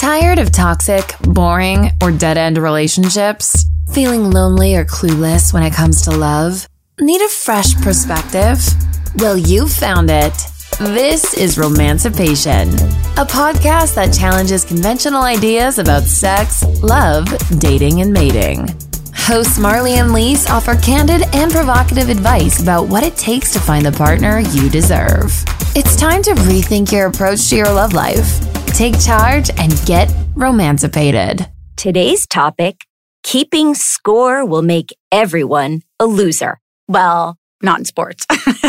Tired of toxic, boring, or dead end relationships? Feeling lonely or clueless when it comes to love? Need a fresh perspective? Well, you found it. This is Romancipation, a podcast that challenges conventional ideas about sex, love, dating, and mating. Hosts Marlee and Lis offer candid and provocative advice about what it takes to find the partner you deserve. It's time to rethink your approach to your love life. Take charge and get romancipated. Today's topic keeping score will make everyone a loser. Well, not in sports.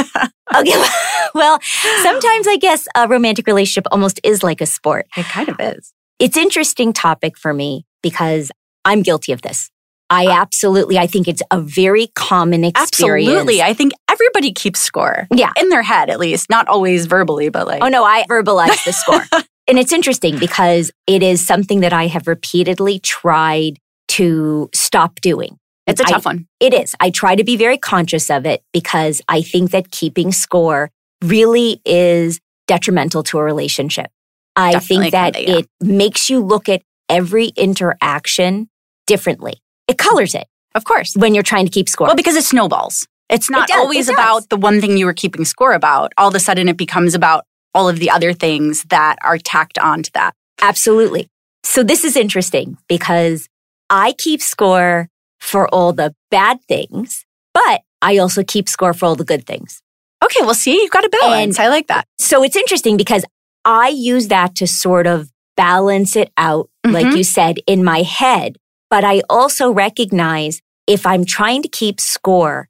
okay. Well, sometimes I guess a romantic relationship almost is like a sport. It kind of is. It's interesting topic for me because I'm guilty of this. I uh, absolutely, I think it's a very common experience. Absolutely. I think everybody keeps score. Yeah. In their head, at least. Not always verbally, but like. Oh, no, I verbalize the score. and it's interesting because it is something that I have repeatedly tried to stop doing. It's a tough I, one. It is. I try to be very conscious of it because I think that keeping score really is detrimental to a relationship. I Definitely think that kinda, yeah. it makes you look at every interaction differently. It colors it Of course. when you're trying to keep score. Well, because it snowballs. It's not does, always it about the one thing you were keeping score about. All of a sudden, it becomes about all of the other things that are tacked onto that. Absolutely. So this is interesting because I keep score for all the bad things, but I also keep score for all the good things. Okay, well, see, you've got a balance. I like that. So it's interesting because I use that to sort of balance it out, like Mhm. you said, in my head. But I also recognize if I'm trying to keep score,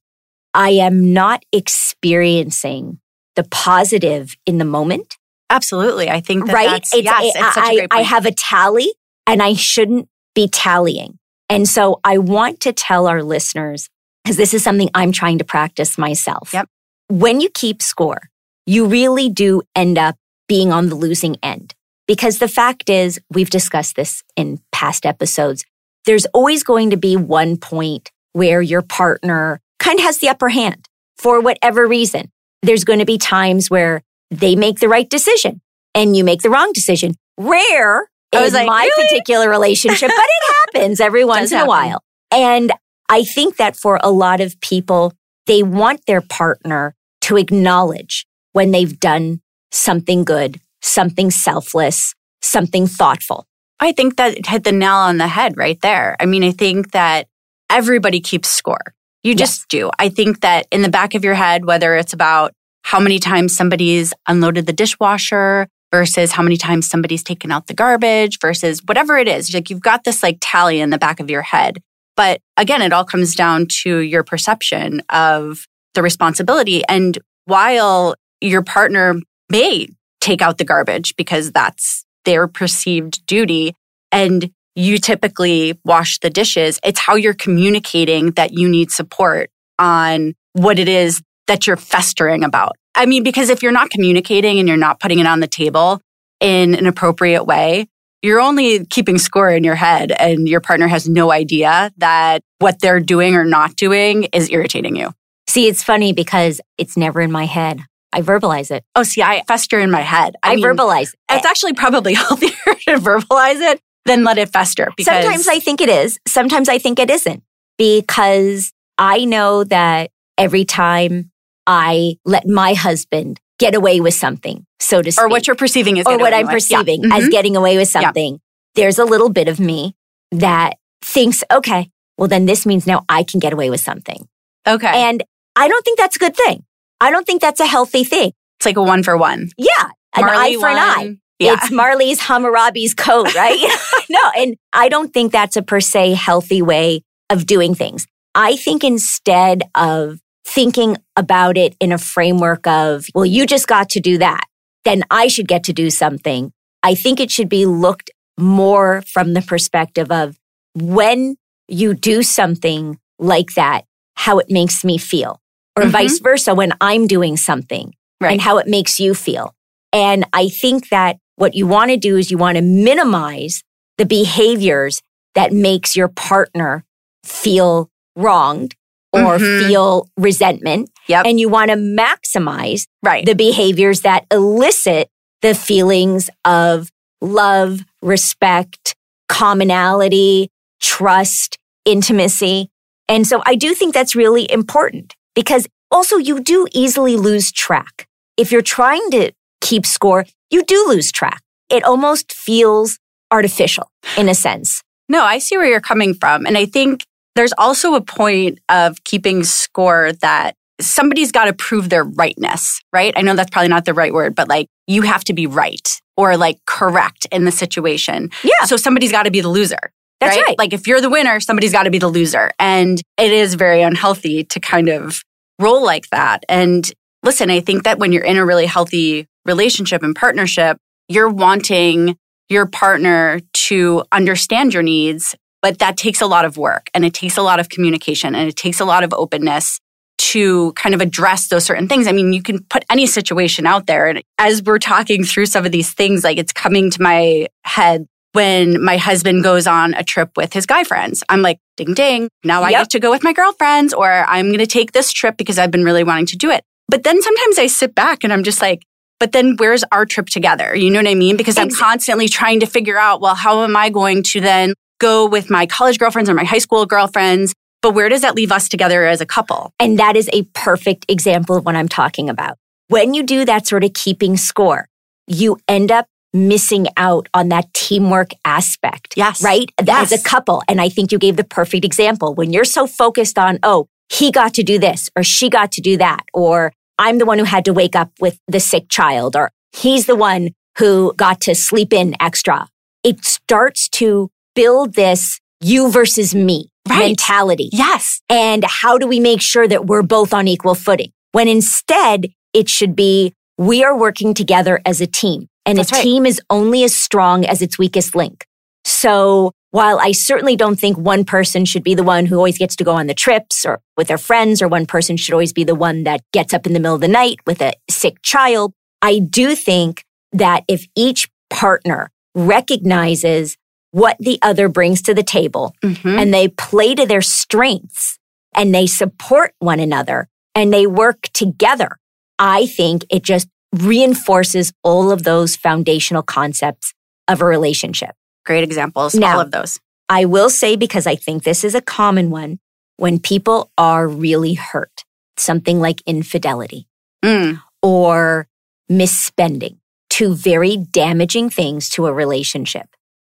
I am not experiencing the positive in the moment, Absolutely. I think that right? that's, yes, it- it's such a I, I have a tally and I shouldn't be tallying. And so I want to tell our listeners, because this is something I'm trying to practice myself. Yep. When you keep score, you really do end up being on the losing end. Because the fact is, we've discussed this in past episodes. There's always going to be one point where your partner kind of has the upper hand for whatever reason. There's going to be times where they make the right decision and you make the wrong decision. Rare I was in like, my really? particular relationship, but it happens every once in a while. And I think that for a lot of people, they want their partner to acknowledge when they've done something good, something selfless, something thoughtful. I think that hit the nail on the head right there. I mean, I think that everybody keeps score. You just do. I think that in the back of your head, whether it's about how many times somebody's unloaded the dishwasher versus how many times somebody's taken out the garbage versus whatever it is, like you've got this like tally in the back of your head. But again, it all comes down to your perception of the responsibility. And while your partner may take out the garbage because that's their perceived duty and you typically wash the dishes, it's how you're communicating that you need support on what it is that you're festering about. I mean, because if you're not communicating and you're not putting it on the table in an appropriate way, you're only keeping score in your head and your partner has no idea that what they're doing or not doing is irritating you. See, it's funny because it's never in my head. I verbalize it. Oh, see, I fester in my head. I, mean, verbalize it. It's actually probably healthier to verbalize it than let it fester. Because Sometimes I think it is. Sometimes I think it isn't because I know that every time I let my husband get away with something, so to speak, or what you're perceiving is or what I'm with. Yeah. perceiving as mm-hmm. getting away with something, there's a little bit of me that thinks, okay, well, then this means now I can get away with something. Okay. And I don't think that's a good thing. I don't think that's a healthy thing. it's like a one for one. Yeah. An eye for an eye. Yeah. It's Marlee's Hammurabi's code, right? no, and I don't think that's a per se healthy way of doing things. I think instead of thinking about it in a framework of, well, you just got to do that, then I should get to do something. I think it should be looked more from the perspective of when you do something like that, how it makes me feel, or Mhm. vice versa when I'm doing something Right. and how it makes you feel. And I think that what you want to do is you want to minimize the behaviors that makes your partner feel wronged or Mhm. feel resentment. Yep. And you want to maximize right. the behaviors that elicit the feelings of love, respect, commonality, trust, intimacy. And so I do think that's really important because also you do easily lose track. If you're trying to keep score, you do lose track. It almost feels artificial in a sense. No, I see where you're coming from. And I think there's also a point of keeping score that somebody's got to prove their rightness, right? I know that's probably not the right word, but like you have to be right or like correct in the situation. Yeah. So somebody's got to be the loser. That's right. Like if you're the winner, somebody's got to be the loser. And it is very unhealthy to kind of roll like that. And listen, I think that when you're in a really healthy relationship and partnership, you're wanting your partner to understand your needs, but that takes a lot of work and it takes a lot of communication and it takes a lot of openness to kind of address those certain things. I mean, you can put any situation out there. And as we're talking through some of these things, like it's coming to my head when my husband goes on a trip with his guy friends. I'm like, ding, ding. Now I Yep. get to go with my girlfriends, or I'm going to take this trip because I've been really wanting to do it. But then sometimes I sit back and I'm just like, but then where's our trip together? You know what I mean? Because I'm constantly trying to figure out, well, how am I going to then go with my college girlfriends or my high school girlfriends? But where does that leave us together as a couple? And that is a perfect example of what I'm talking about. When you do that sort of keeping score, you end up missing out on that teamwork aspect. Yes. Right? As a couple. And I think you gave the perfect example. When you're so focused on, oh, he got to do this or she got to do that, or I'm the one who had to wake up with the sick child, or he's the one who got to sleep in extra. It starts to build this you versus me Right. mentality. Yes. And how do we make sure that we're both on equal footing? When instead it should be we are working together as a team and That's a right. team is only as strong as its weakest link. So while I certainly don't think one person should be the one who always gets to go on the trips or with their friends or one person should always be the one that gets up in the middle of the night with a sick child, I do think that if each partner recognizes what the other brings to the table Mhm. and they play to their strengths and they support one another and they work together, I think it just reinforces all of those foundational concepts of a relationship. Great examples. Now- all of those. I will say, because I think this is a common one, when people are really hurt, something like infidelity Mm. or misspending, two very damaging things to a relationship.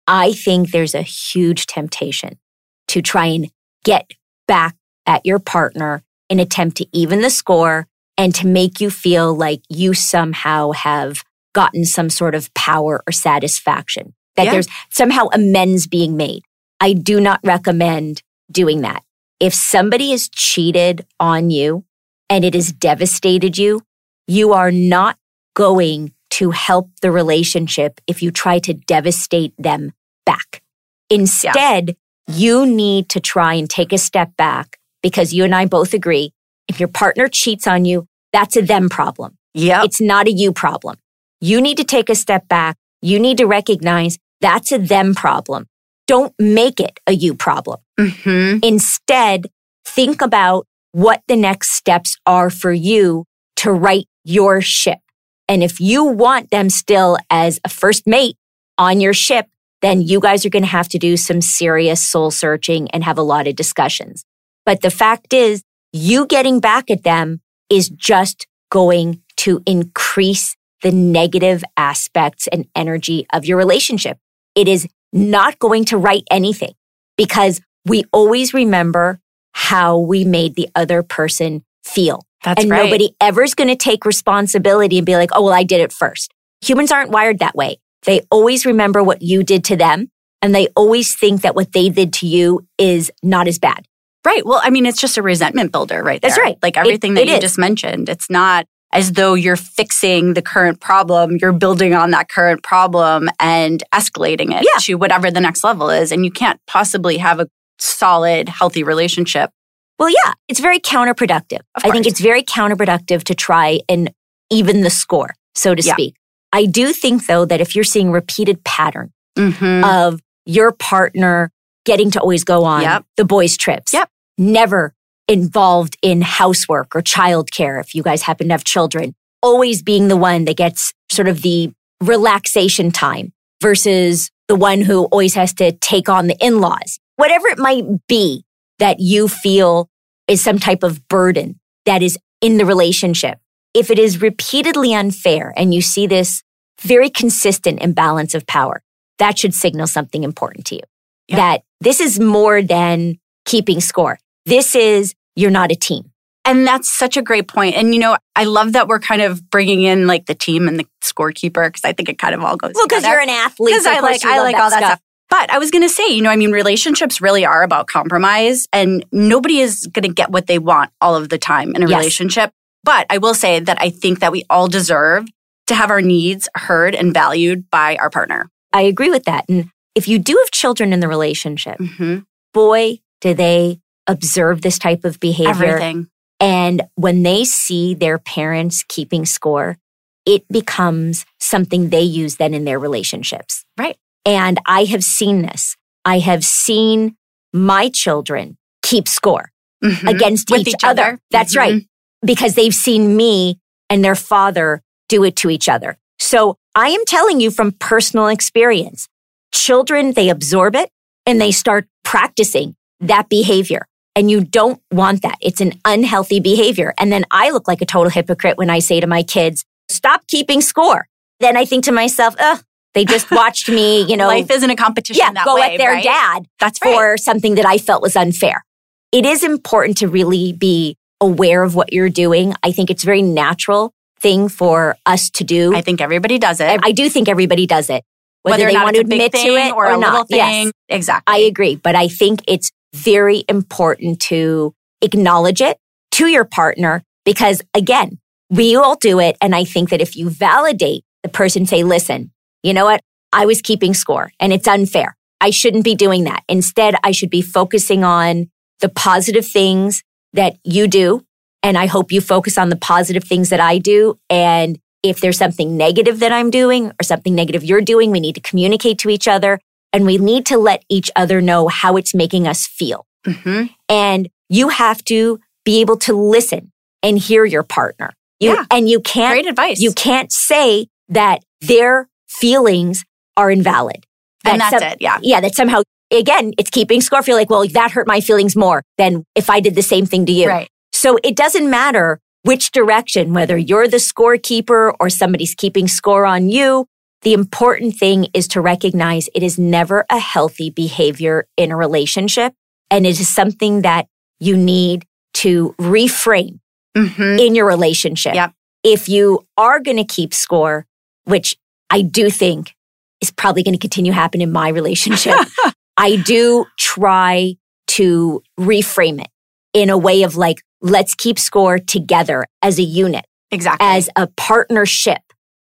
I think there's a huge temptation to try and get back at your partner in attempt to even the score and to make you feel like you somehow have gotten some sort of power or satisfaction, that Yeah. there's somehow amends being made. I do not recommend doing that. If somebody has cheated on you and it has devastated you, you are not going to help the relationship if you try to devastate them back. Instead, you need to try and take a step back because you and I both agree if your partner cheats on you, that's a them problem. Yeah. It's not a you problem. You need to take a step back. You need to recognize that's a them problem. Don't make it a you problem. hmm Instead, think about what the next steps are for you to right your ship. And if you want them still as a first mate on your ship, then you guys are going to have to do some serious soul searching and have a lot of discussions. But the fact is, you getting back at them is just going to increase the negative aspects and energy of your relationship. It is not going to write anything because we always remember how we made the other person feel. That's and right. nobody ever is going to take responsibility and be like, oh, well, I did it first. Humans aren't wired that way. They always remember what you did to them and they always think that what they did to you is not as bad. Right. Well, I mean, it's just a resentment builder right That's right. Like It- everything that it you is. just mentioned. It's not as though you're fixing the current problem. You're building on that current problem and escalating it Yeah. to whatever the next level is. And you can't possibly have a solid, healthy relationship. Well, yeah, it's very counterproductive. I think it's very counterproductive to try and even the score, so to Yeah. speak. I do think, though, that if you're seeing repeated pattern Mm-hmm. of your partner getting to always go on Yep. the boys' trips, Yep. never involved in housework or childcare if you guys happen to have children, always being the one that gets sort of the relaxation time. versus the one who always has to take on the in-laws. Whatever it might be that you feel is some type of burden that is in the relationship. If it is repeatedly unfair and you see this very consistent imbalance of power, that should signal something important to you. Yeah. That this is more than keeping score. This is you're not a team. And that's such a great point. And you know, I love that we're kind of bringing in like the team and the scorekeeper because I think it kind of all goes. Well, because you're an athlete. because so I like I like all that stuff. But I was going to say, you know, I mean, relationships really are about compromise, and nobody is going to get what they want all of the time in a Yes. relationship. But I will say that I think that we all deserve to have our needs heard and valued by our partner. I agree with that. And if you do have children in the relationship, Mm-hmm. boy, do they observe this type of behavior. Everything. And when they see their parents keeping score, it becomes something they use then in their relationships. Right. And I have seen this. I have seen my children keep score Mhm. against each, each other. other. That's Mhm. right. Because they've seen me and their father do it to each other. So I am telling you from personal experience, children, they absorb it and they start practicing that behavior. And you don't want that. It's an unhealthy behavior. And then I look like a total hypocrite when I say to my kids, stop keeping score. Then I think to myself, ugh, they just watched me, you know, Life isn't a competition yeah, go way, at their right? dad That's right. for something that I felt was unfair. It is important to really be aware of what you're doing. I think it's a very natural thing for us to do. I think everybody does it. I, do think everybody does it, whether, or they not want to it's a big admit to it or, or, not. thing. Yes, Exactly. I agree. But I think it's very important to acknowledge it to your partner because again, we all do it. And I think that if you validate the person, say, listen, you know what? I was keeping score and it's unfair. I shouldn't be doing that. Instead, I should be focusing on the positive things that you do. And I hope you focus on the positive things that I do. And if there's something negative that I'm doing or something negative you're doing, we need to communicate to each other and we need to let each other know how it's making us feel. hmm And you have to be able to listen and hear your partner. You, Yeah. And you can't Great advice. you can't say that their feelings are invalid. and That that's some- it. Yeah. Yeah, that somehow, again, it's keeping score. Feel like, well, that hurt my feelings more than if I did the same thing to you. Right. So it doesn't matter which direction, whether you're the scorekeeper or somebody's keeping score on you. The important thing is to recognize it is never a healthy behavior in a relationship. And it is something that you need to reframe hmm in your relationship. Yep. If you are going to keep score, which I do think is probably going to continue happen in my relationship, I do try to reframe it in a way of like, let's keep score together as a unit, Exactly. as a partnership.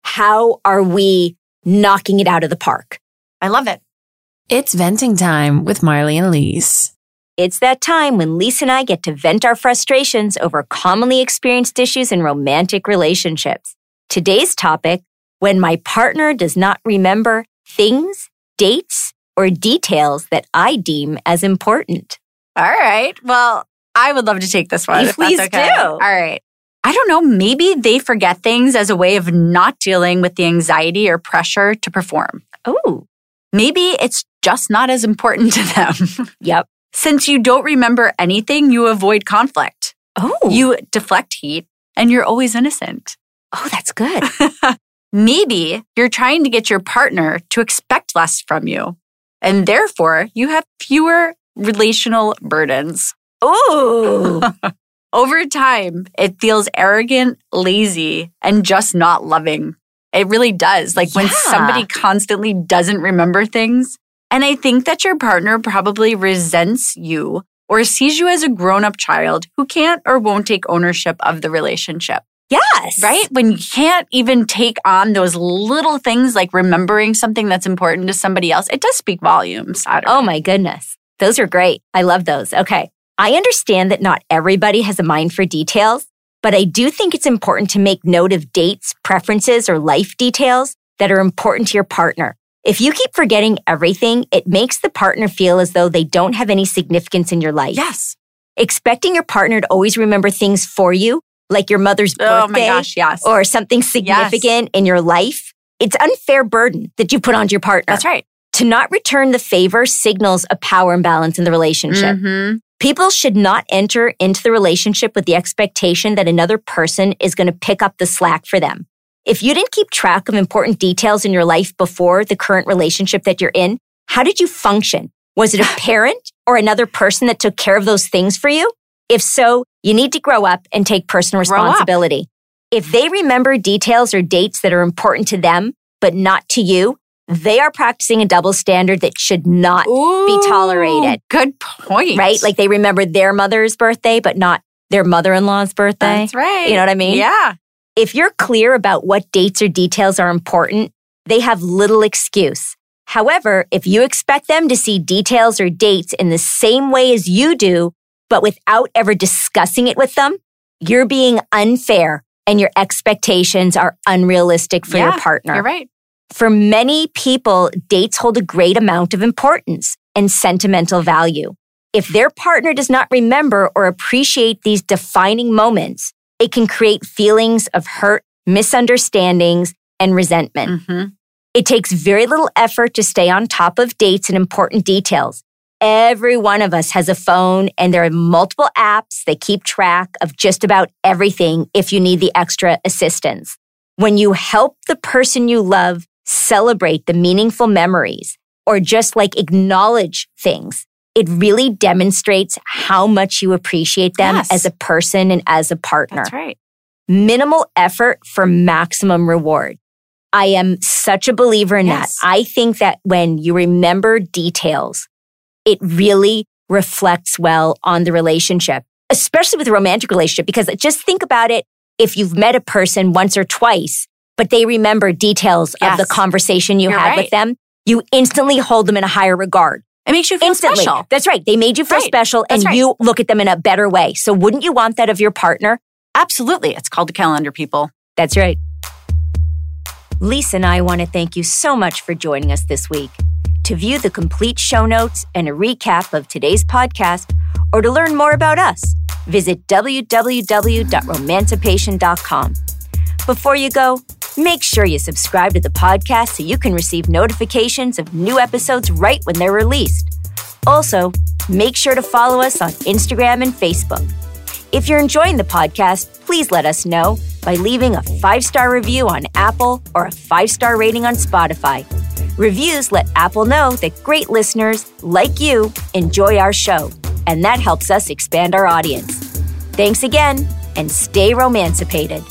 How are we knocking it out of the park? I love it. It's venting time with Marlee and Lis. It's that time when Lisa and I get to vent our frustrations over commonly experienced issues in romantic relationships. Today's topic when my partner does not remember things, dates, or details that I deem as important. All right. Well, I would love to take this one. if Please that's okay. do. All right. I don't know. Maybe they forget things as a way of not dealing with the anxiety or pressure to perform. Oh, Maybe it's just not as important to them. yep. Since you don't remember anything, you avoid conflict. Oh, You deflect heat and you're always innocent. oh, that's good. Maybe you're trying to get your partner to expect less from you. And therefore, you have fewer relational burdens. Oh, Over time, it feels arrogant, lazy, and just not loving. It really does. Like when somebody constantly doesn't remember things. And I think that your partner probably resents you or sees you as a grown up child who can't or won't take ownership of the relationship, yes. right? When you can't even take on those little things like remembering something that's important to somebody else, it does speak volumes. Oh my goodness. Those are great. I love those. Okay. I understand that not everybody has a mind for details, but I do think it's important to make note of dates, preferences, or life details that are important to your partner. If you keep forgetting everything, it makes the partner feel as though they don't have any significance in your life. Yes. Expecting your partner to always remember things for you, like your mother's birthday Oh my gosh, yes. or something significant in your life, It's unfair burden that you put onto your partner. That's right. To not return the favor signals a power imbalance in the relationship. Mm-hmm. People should not enter into the relationship with the expectation that another person is going to pick up the slack for them. If you didn't keep track of important details in your life before the current relationship that you're in, how did you function? Was it a parent or another person that took care of those things for you? If so, you need to grow up and take personal responsibility. If they remember details or dates that are important to them, but not to you, they are practicing a double standard that should not be tolerated. Good point. Right? Like they remember their mother's birthday, but not their mother in law's birthday. that's right. You know what I mean? Yeah. If you're clear about what dates or details are important, they have little excuse. However, if you expect them to see details or dates in the same way as you do, but without ever discussing it with them, you're being unfair and your expectations are unrealistic for your partner. You're right. For many people, dates hold a great amount of importance and sentimental value. If their partner does not remember or appreciate these defining moments, it can create feelings of hurt, misunderstandings, and resentment. hmm It takes very little effort to stay on top of dates and important details. Every one of us has a phone, and there are multiple apps that keep track of just about everything if you need the extra assistance. When you help the person you love celebrate the meaningful memories or just like acknowledge things, it really demonstrates how much you appreciate them Yes. as a person and as a partner That's right. minimal effort for maximum reward. I am such a believer in Yes. that. I think that when you remember details, it really reflects well on the relationship, especially with a romantic relationship, because just think about it. If you've met a person once or twice, but they remember details of the conversation you You're had right. with them, you instantly hold them in a higher regard. It makes you feel Instantly. special. That's right. They made you feel Right. special and right. you look at them in a better way. So wouldn't you want that of your partner? Absolutely. It's called a calendar, people. That's right. Lisa and I want to thank you so much for joining us this week. To view the complete show notes and a recap of today's podcast, or to learn more about us, visit www.romancipation.com. Before you go, make sure you subscribe to the podcast so you can receive notifications of new episodes right when they're released. Also, make sure to follow us on Instagram and Facebook. If you're enjoying the podcast, please let us know by leaving a five star review on Apple or a five star rating on Spotify. Reviews let Apple know that great listeners like you enjoy our show, and that helps us expand our audience. Thanks again, and stay romancipated.